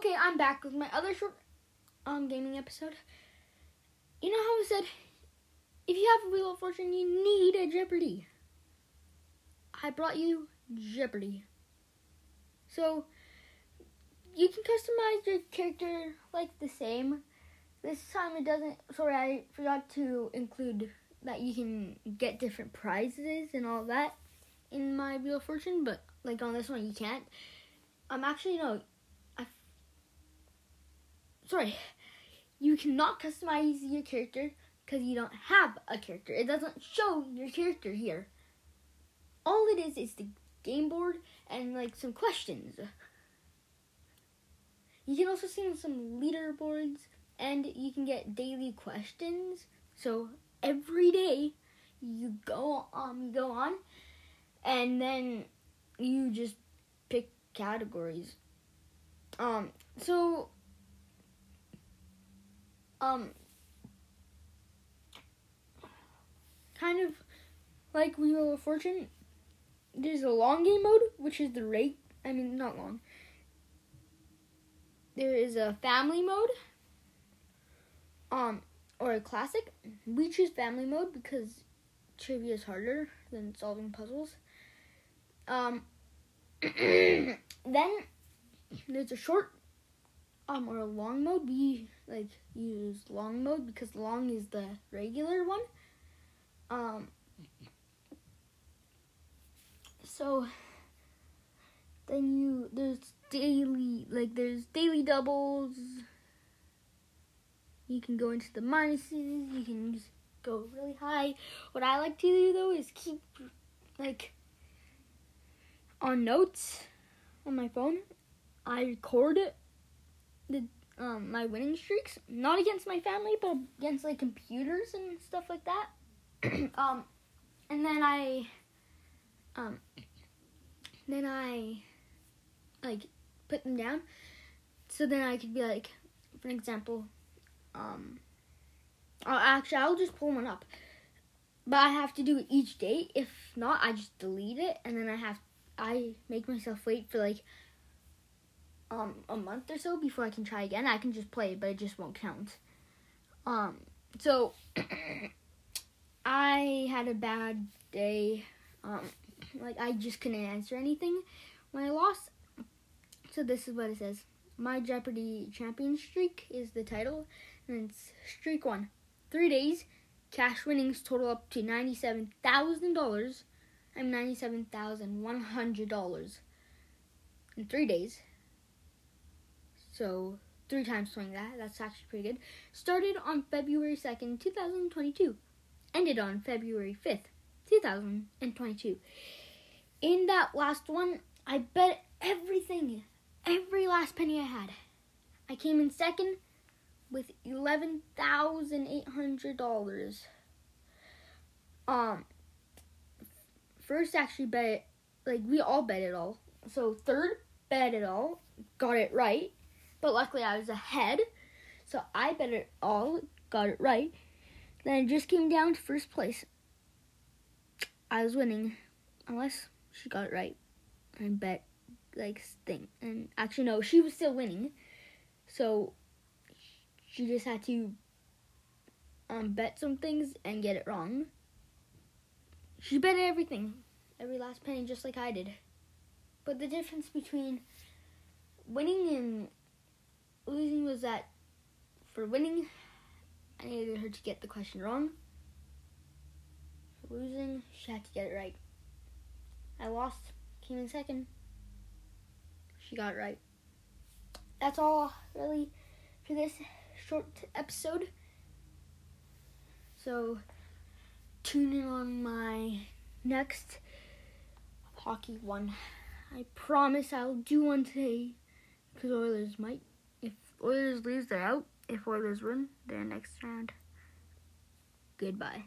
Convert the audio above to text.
Okay, I'm back with my other short um gaming episode. You know how I said if you have a Wheel of Fortune, you need a Jeopardy. I brought you Jeopardy. So you can customize your character like the same. This time it doesn't. Sorry, I forgot to include that you can get different prizes and all that in my Wheel of Fortune, but like on this one you can't. I'm actually no. Sorry. You cannot customize your character because you don't have a character. It doesn't show your character here. All it is is the game board and like some questions. You can also see some leaderboards and you can get daily questions. So every day you go um go on and then you just pick categories. Um so um kind of like Wheel of Fortune, there's a long game mode, which is the rate. I mean, not long. There is a family mode, um, or a classic. We choose family mode because trivia is harder than solving puzzles. Um, then there's a short, um, or a long mode. We like use long mode because long is the regular one. Um, so then you there's daily like there's daily doubles. You can go into the minuses. You can just go really high. What I like to do though is keep like on notes on my phone. I record it the um my winning streaks, not against my family, but against like computers and stuff like that. um, and then I, um, then I, like, put them down. So then I could be like, for example, um, I'll, actually, I'll just pull one up. But I have to do it each day. If not, I just delete it, and then I have, I make myself wait for like, um, a month or so before I can try again. I can just play, but it just won't count. Um, so I had a bad day. Um, like I just couldn't answer anything when I lost. So this is what it says. My Jeopardy champion streak is the title, and it's streak one. Three days, cash winnings total up to ninety-seven thousand dollars. I'm ninety-seven thousand one hundred dollars in three days. So three times twenty that. That's actually pretty good. Started on February second, two thousand twenty-two ended on February 5th, 2022. In that last one, I bet everything, every last penny I had. I came in second with $11,800. Um, first actually bet like we all bet it all. So third bet it all, got it right. But luckily I was ahead. So I bet it all, got it right. Then it just came down to first place. I was winning, unless she got it right. And bet like thing. And actually, no, she was still winning. So she just had to um, bet some things and get it wrong. She bet everything, every last penny, just like I did. But the difference between winning and losing was that for winning, I needed her to get the question wrong. For losing, she had to get it right. I lost, came in second. She got right. That's all, really, for this short episode. So, tune in on my next hockey one. I promise I'll do one today because Oilers might. Oilers lose, they're out if Oilers win their next round. Goodbye.